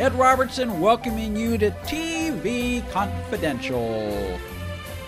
Ed Robertson welcoming you to TV Confidential.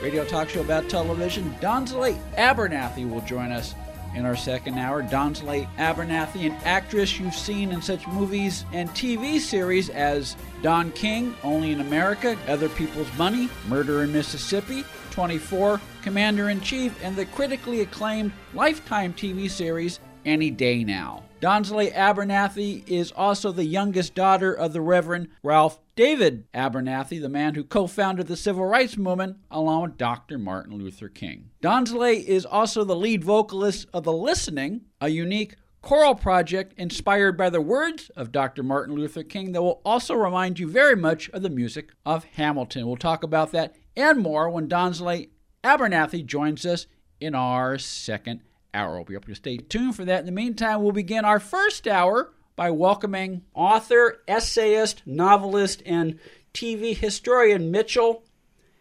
Radio talk show about television. Donsley Abernathy will join us in our second hour. Donsley Abernathy, an actress you've seen in such movies and TV series as Don King, Only in America, Other People's Money, Murder in Mississippi, 24, Commander in Chief, and the critically acclaimed Lifetime TV series Any Day Now. Donsley Abernathy is also the youngest daughter of the Reverend Ralph David Abernathy, the man who co founded the civil rights movement along with Dr. Martin Luther King. Donsley is also the lead vocalist of The Listening, a unique choral project inspired by the words of Dr. Martin Luther King that will also remind you very much of the music of Hamilton. We'll talk about that and more when Donsley Abernathy joins us in our second hour. We'll be able to stay tuned for that. In the meantime, we'll begin our first hour by welcoming author, essayist, novelist, and TV historian Mitchell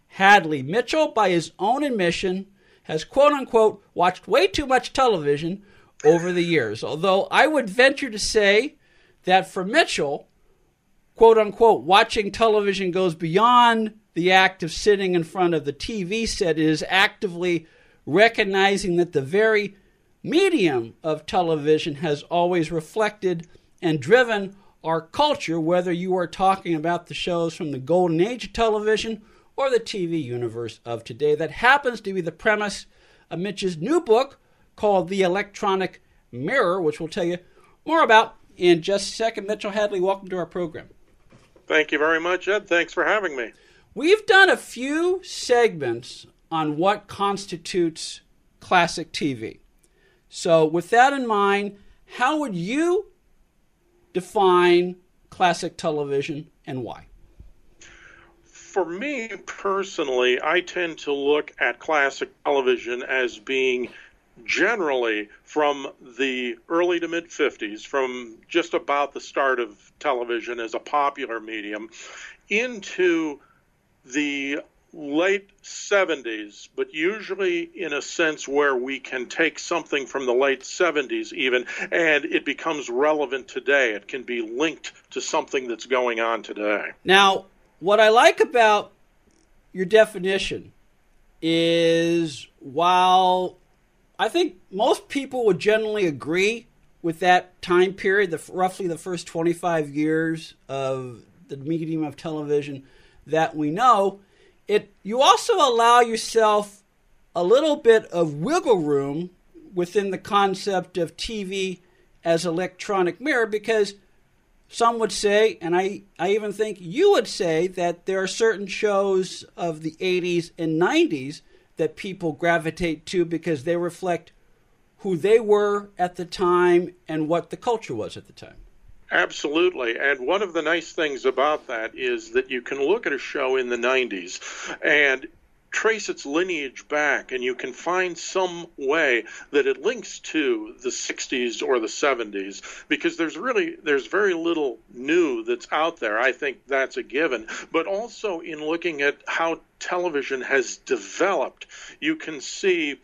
Hadley. Mitchell, by his own admission, has quote unquote watched way too much television over the years. Although I would venture to say that for Mitchell, quote unquote, watching television goes beyond the act of sitting in front of the TV set. It is actively recognizing that the very medium of television has always reflected and driven our culture, whether you are talking about the shows from the golden age of television or the TV universe of today. That happens to be the premise of Mitch's new book called The Electronic Mirror, which we'll tell you more about in just a second. Mitchell Hadley, welcome to our program. Thank you very much, Ed. Thanks for having me. We've done a few segments on what constitutes classic TV. So, with that in mind, how would you define classic television and why? For me personally, I tend to look at classic television as being generally from the early to mid 50s, from just about the start of television as a popular medium, into the late 70s, but usually in a sense where we can take something from the late 70s even and it becomes relevant today. It can be linked to something that's going on today. Now, what I like about your definition is while I think most people would generally agree with that time period, the, roughly the first 25 years of the medium of television that we know, it you also allow yourself a little bit of wiggle room within the concept of TV as electronic mirror because some would say, and I, I even think you would say, that there are certain shows of the 80s and 90s that people gravitate to because they reflect who they were at the time and what the culture was at the time. Absolutely. And one of the nice things about that is that you can look at a show in the 90s and trace its lineage back and you can find some way that it links to the 60s or the 70s because there's really there's very little new that's out there i think that's a given but also in looking at how television has developed you can see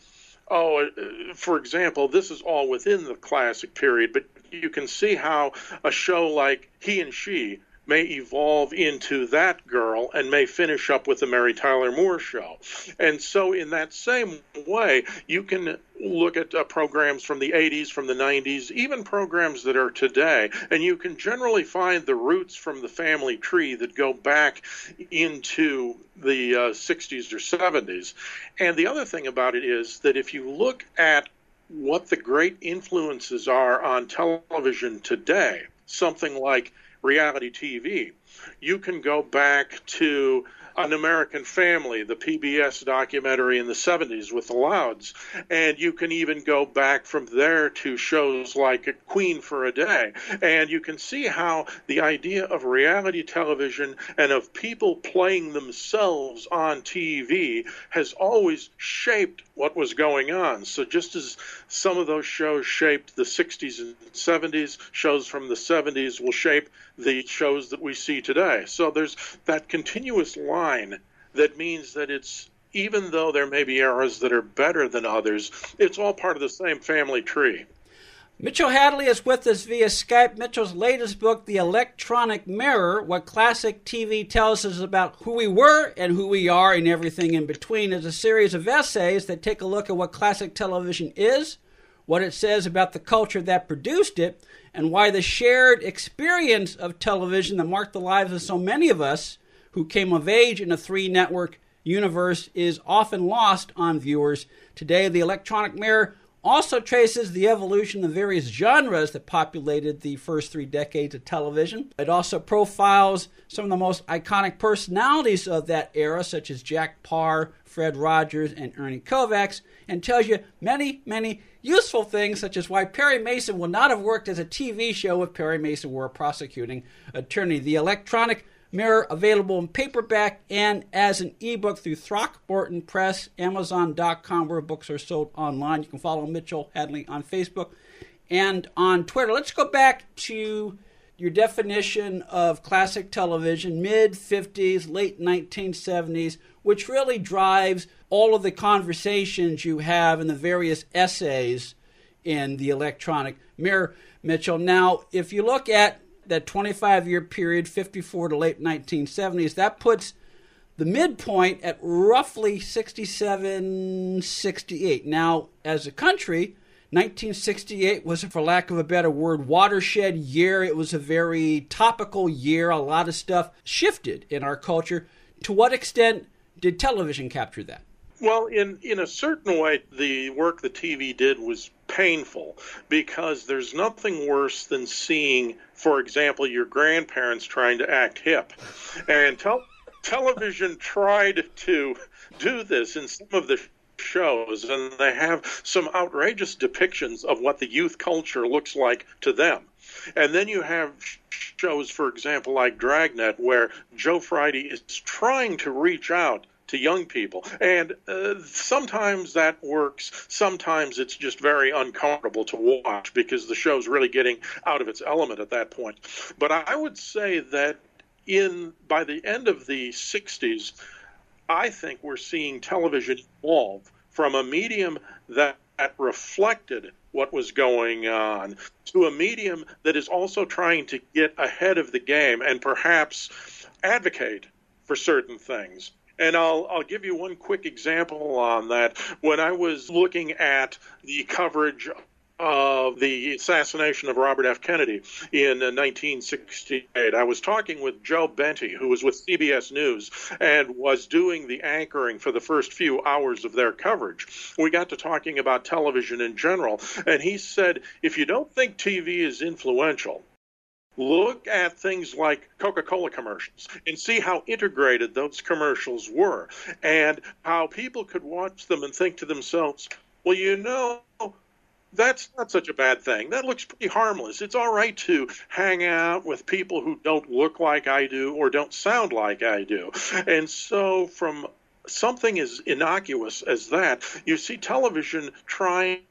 oh uh, for example this is all within the classic period but you can see how a show like He and She may evolve into that girl and may finish up with the Mary Tyler Moore show. And so, in that same way, you can look at uh, programs from the 80s, from the 90s, even programs that are today, and you can generally find the roots from the family tree that go back into the uh, 60s or 70s. And the other thing about it is that if you look at what the great influences are on television today, something like reality TV. You can go back to an American Family, the PBS documentary in the 70s with the Louds. And you can even go back from there to shows like A Queen for a Day. And you can see how the idea of reality television and of people playing themselves on TV has always shaped what was going on. So just as some of those shows shaped the 60s and 70s, shows from the 70s will shape the shows that we see today. So there's that continuous line that means that it's even though there may be eras that are better than others, it's all part of the same family tree. Mitchell Hadley is with us via Skype. Mitchell's latest book, The Electronic Mirror What Classic TV Tells Us About Who We Were and Who We Are and Everything in Between, is a series of essays that take a look at what classic television is, what it says about the culture that produced it, and why the shared experience of television that marked the lives of so many of us who came of age in a three network universe is often lost on viewers. Today, The Electronic Mirror also traces the evolution of various genres that populated the first three decades of television. It also profiles some of the most iconic personalities of that era, such as Jack Paar, Fred Rogers, and Ernie Kovacs, and tells you many, many useful things, such as why Perry Mason would not have worked as a TV show if Perry Mason were a prosecuting attorney. The electronic Mirror available in paperback and as an ebook through Throckmorton Press, Amazon.com, where books are sold online. You can follow Mitchell Hadley on Facebook and on Twitter. Let's go back to your definition of classic television, mid 50s, late 1970s, which really drives all of the conversations you have in the various essays in the electronic mirror, Mitchell. Now, if you look at that 25 year period, 54 to late 1970s, that puts the midpoint at roughly 67, 68. Now, as a country, 1968 was, for lack of a better word, watershed year. It was a very topical year. A lot of stuff shifted in our culture. To what extent did television capture that? Well, in in a certain way, the work the TV did was painful because there's nothing worse than seeing, for example, your grandparents trying to act hip, and tel- television tried to do this in some of the shows, and they have some outrageous depictions of what the youth culture looks like to them. And then you have shows, for example, like Dragnet, where Joe Friday is trying to reach out to young people. And uh, sometimes that works. Sometimes it's just very uncomfortable to watch because the show's really getting out of its element at that point. But I would say that in by the end of the 60s, I think we're seeing television evolve from a medium that, that reflected what was going on to a medium that is also trying to get ahead of the game and perhaps advocate for certain things. And I'll I'll give you one quick example on that. When I was looking at the coverage of the assassination of Robert F. Kennedy in 1968. Uh, I was talking with Joe Benti, who was with CBS News and was doing the anchoring for the first few hours of their coverage. We got to talking about television in general, and he said, if you don't think TV is influential, Look at things like Coca Cola commercials and see how integrated those commercials were and how people could watch them and think to themselves, well, you know, that's not such a bad thing. That looks pretty harmless. It's all right to hang out with people who don't look like I do or don't sound like I do. And so, from something as innocuous as that, you see television trying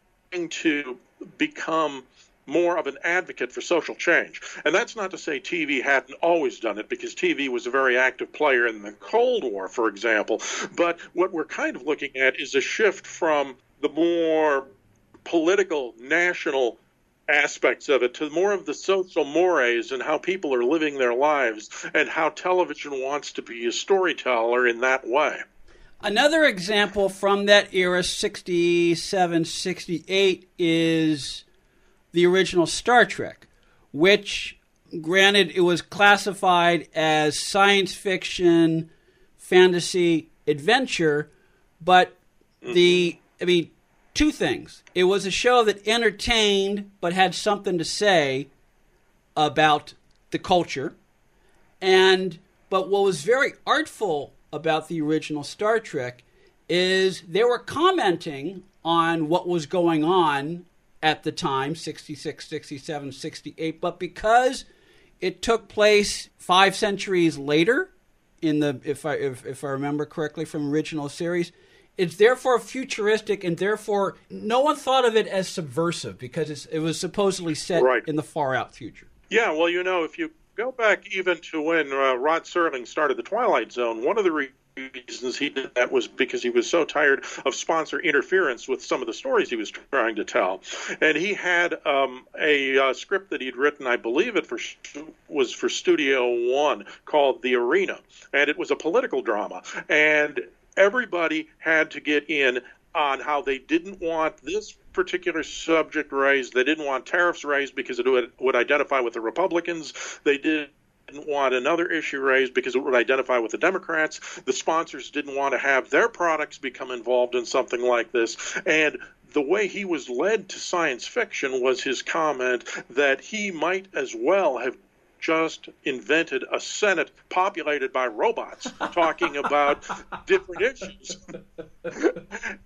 to become more of an advocate for social change. And that's not to say TV hadn't always done it, because TV was a very active player in the Cold War, for example. But what we're kind of looking at is a shift from the more political, national aspects of it to more of the social mores and how people are living their lives and how television wants to be a storyteller in that way. Another example from that era, 67, 68, is the original Star Trek, which, granted, it was classified as science fiction, fantasy, adventure, but the, I mean, two things. It was a show that entertained but had something to say about the culture. And but what was very artful about the original Star Trek is they were commenting on what was going on at the time 66 67 68 but because it took place 5 centuries later in the if I if, if I remember correctly from original series it's therefore futuristic and therefore no one thought of it as subversive because it was supposedly set right. in the far out future. Yeah, well, you know, if you go back even to when uh, Rod Serling started the Twilight Zone, one of the re- reasons he did that was because he was so tired of sponsor interference with some of the stories he was trying to tell. And he had um, a uh, script that he'd written, I believe it for, was for Studio One, called The Arena. And it was a political drama. And everybody had to get in on how they didn't want this particular subject raised. They didn't want tariffs raised because it would, would identify with the Republicans. They did didn't want another issue raised because it would identify with the Democrats. The sponsors didn't want to have their products become involved in something like this. And the way he was led to science fiction was his comment that he might as well have just invented a Senate populated by robots talking about different issues.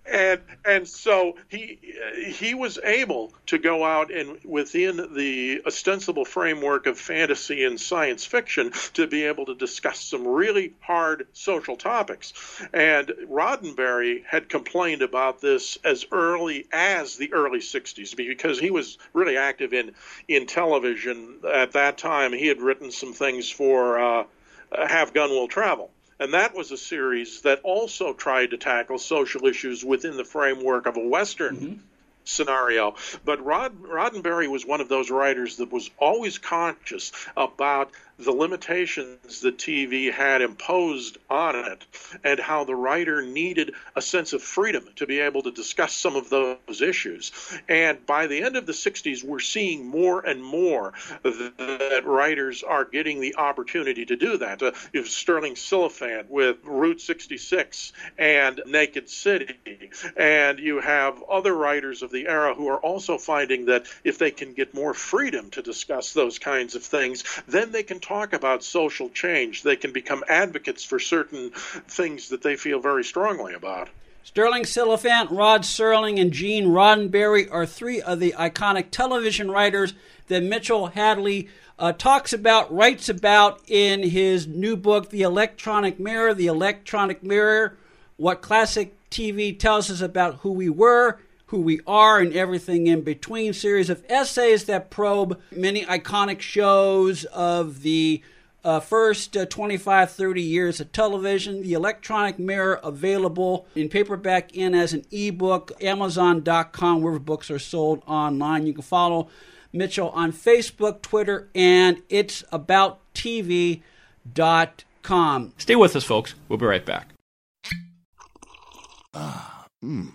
and and so he he was able to go out and within the ostensible framework of fantasy and science fiction to be able to discuss some really hard social topics. And Roddenberry had complained about this as early as the early 60s because he was really active in in television at that time. He had written some things for uh, Have Gun Will Travel. And that was a series that also tried to tackle social issues within the framework of a Western mm-hmm. Scenario. But Rod, Roddenberry was one of those writers that was always conscious about the limitations that TV had imposed on it and how the writer needed a sense of freedom to be able to discuss some of those issues. And by the end of the 60s, we're seeing more and more that writers are getting the opportunity to do that. Uh, you have Stirling Silliphant with Route 66 and Naked City, and you have other writers of the era who are also finding that if they can get more freedom to discuss those kinds of things, then they can talk about social change. They can become advocates for certain things that they feel very strongly about. Stirling Silliphant, Rod Serling, and Gene Roddenberry are three of the iconic television writers that Mitchell Hadley uh, talks about, writes about in his new book, The Electronic Mirror. The Electronic Mirror, what classic TV tells us about who we were who we are and everything in between series of essays that probe many iconic shows of the uh, first uh, 25 30 years of television. The electronic mirror available in paperback and as an ebook amazon.com wherever books are sold online. You can follow mitchell on facebook twitter and it's about tv.com stay with us folks. We'll be right back. Ah mmm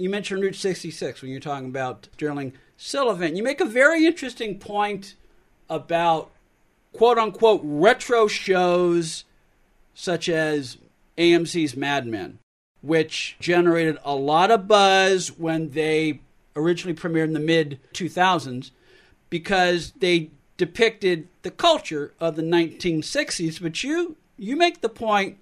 You mentioned Route 66 when you're talking about Stirling Silliphant. You make a very interesting point about quote unquote retro shows such as AMC's Mad Men, which generated a lot of buzz when they originally premiered in the mid 2000s because they depicted the culture of the 1960s. But you you make the point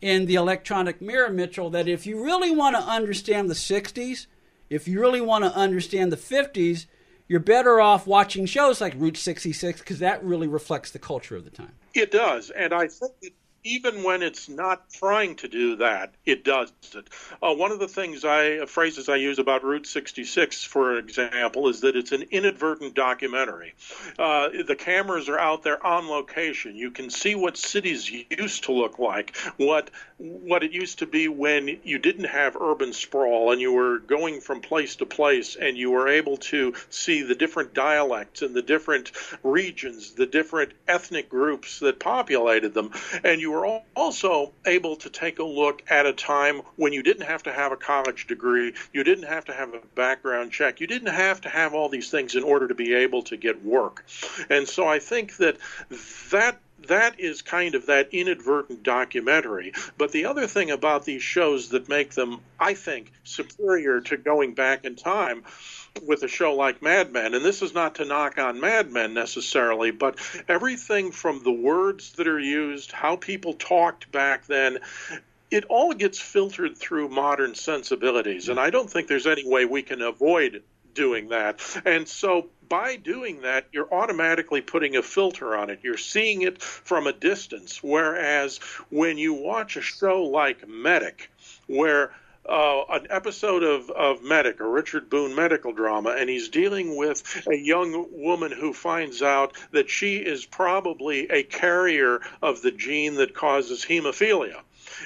in the electronic mirror, Mitchell, that if you really want to understand the 60s, if you really want to understand the 50s, you're better off watching shows like Route 66 because that really reflects the culture of the time. It does. And I think that even when it's not trying to do that, it does it. Uh, one of the things I phrases I use about Route 66, for example, is that it's an inadvertent documentary. Uh, the cameras are out there on location. You can see what cities used to look like, what what it used to be when you didn't have urban sprawl and you were going from place to place, and you were able to see the different dialects and the different regions, the different ethnic groups that populated them, and you you were also able to take a look at a time when you didn't have to have a college degree, you didn't have to have a background check, you didn't have to have all these things in order to be able to get work. And so I think that that that is kind of that inadvertent documentary. But the other thing about these shows that make them, I think, superior to going back in time with a show like Mad Men, and this is not to knock on Mad Men necessarily, but everything from the words that are used, how people talked back then, it all gets filtered through modern sensibilities. And I don't think there's any way we can avoid doing that. And so by doing that, you're automatically putting a filter on it. You're seeing it from a distance. Whereas when you watch a show like Medic, where uh, an episode of, of Medic, a Richard Boone medical drama, and he's dealing with a young woman who finds out that she is probably a carrier of the gene that causes hemophilia.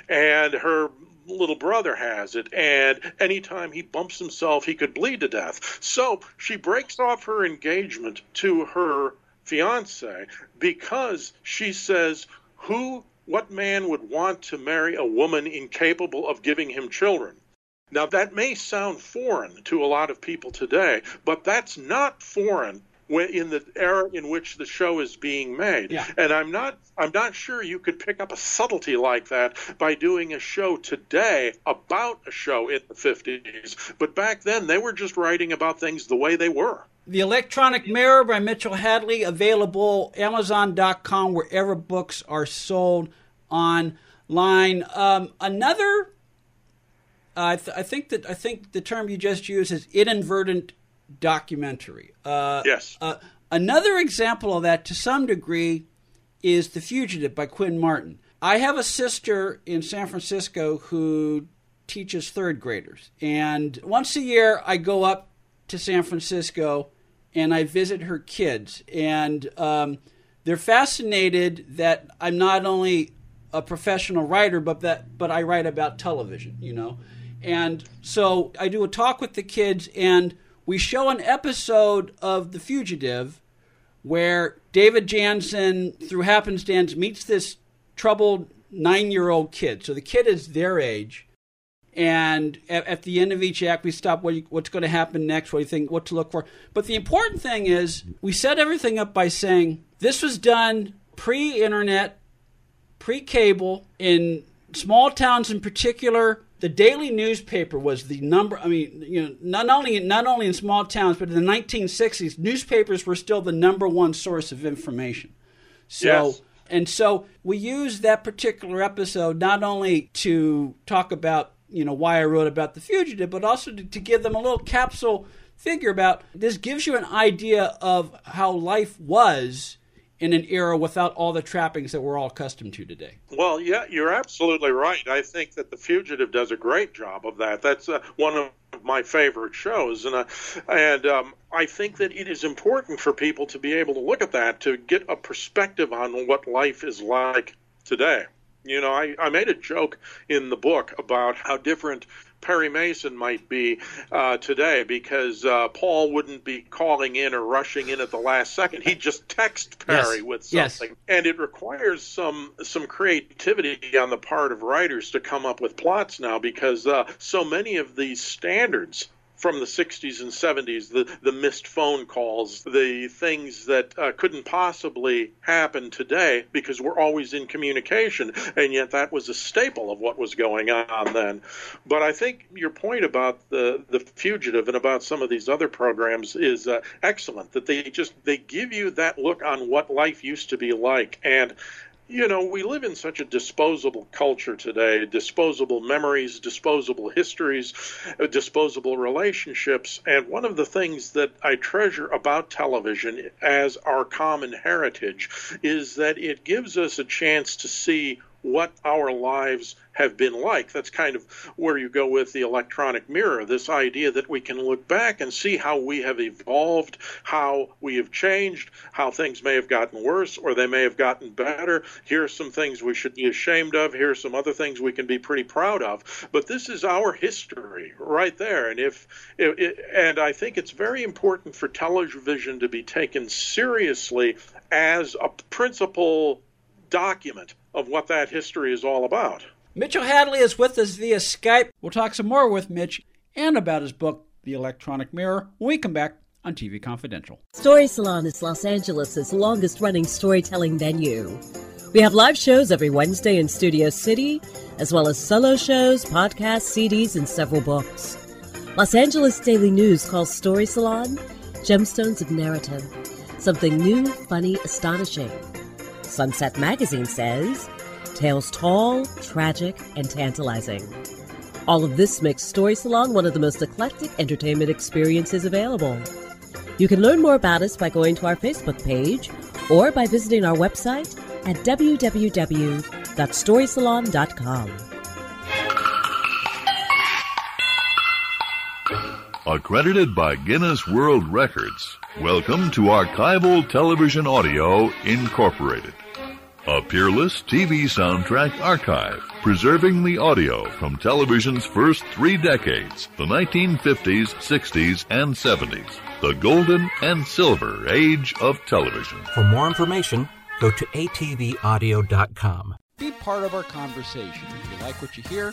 And her little brother has it, and anytime he bumps himself, he could bleed to death. So she breaks off her engagement to her fiance because she says, Who what man would want to marry a woman incapable of giving him children? Now, that may sound foreign to a lot of people today, but that's not foreign in the era in which the show is being made. Yeah. And I'm not I'm not sure you could pick up a subtlety like that by doing a show today about a show in the 50s. But back then they were just writing about things the way they were. The Electronic Mirror by Mitchell Hadley, available Amazon.com, wherever books are sold online. Um, another, uh, I, th- I, think that I think the term you just used is inadvertent documentary. Uh, yes. Uh, another example of that, to some degree, is The Fugitive by Quinn Martin. I have a sister in San Francisco who teaches third graders, and once a year I go up to San Francisco and I visit her kids, and um, they're fascinated that I'm not only a professional writer, but that but I write about television, you know, and so I do a talk with the kids, and we show an episode of The Fugitive where David Janssen, through happenstance, meets this troubled nine-year-old kid. So the kid is their age and at, at, the end of each act, we stop what you, what's going to happen next, what you think, what to look for. But the important thing is, we set everything up by saying this was done pre internet, pre cable, in small towns in particular. The daily newspaper was the number. I mean, you know, not only not only in small towns, but in the 1960s, newspapers were still the number one source of information. So. Yes. And so we use that particular episode not only to talk about you know why I wrote about the fugitive, but also to, to, give them a little capsule figure about this gives you an idea of how life was in an era without all the trappings that we're all accustomed to today. Well, yeah, you're absolutely right. I think that the fugitive does a great job of that. That's uh, one of my favorite shows, and uh, and um, I think that it is important for people to be able to look at that to get a perspective on what life is like today. You know, I, I made a joke in the book about how different Perry Mason might be uh, today because uh, Paul wouldn't be calling in or rushing in at the last second. He'd just text Perry yes. with something, yes. and it requires some some creativity on the part of writers to come up with plots now because uh, so many of these standards from the 60s and 70s, the, the missed phone calls, the things that uh, couldn't possibly happen today because we're always in communication. And yet that was a staple of what was going on then. But I think your point about the, the fugitive and about some of these other programs is uh, excellent, that they just, they give you that look on what life used to be like. And you know, we live in such a disposable culture today disposable memories, disposable histories, uh, disposable relationships. And one of the things that I treasure about television as our common heritage is that it gives us a chance to see what our lives have been like. That's kind of where you go with the electronic mirror this idea that we can look back and see how we have evolved, how we have changed, how things may have gotten worse or they may have gotten better. Here are some things we should be ashamed of. Here are some other things we can be pretty proud of. But this is our history right there. And if, if and I think it's very important for television to be taken seriously as a principal document of what that history is all about. Mitchell Hadley is with us via Skype. We'll talk some more with Mitch and about his book, The Electronic Mirror, when we come back on TV Confidential. Story Salon is Los Angeles' longest running storytelling venue. We have live shows every Wednesday in Studio City, as well as solo shows, podcasts, CDs, and several books. Los Angeles Daily News calls Story Salon Gemstones of Narrative, something new, funny, astonishing. Sunset Magazine says tales tall, tragic, and tantalizing. All of this makes Story Salon one of the most eclectic entertainment experiences available. You can learn more about us by going to our Facebook page or by visiting our website at www.storysalon.com. Accredited by Guinness World Records, welcome to Archival Television Audio Incorporated. A peerless TV soundtrack archive, preserving the audio from television's first three decades, the 1950s, 60s, and 70s, the golden and silver age of television. For more information, go to atvaudio.com. Be part of our conversation. If you like what you hear,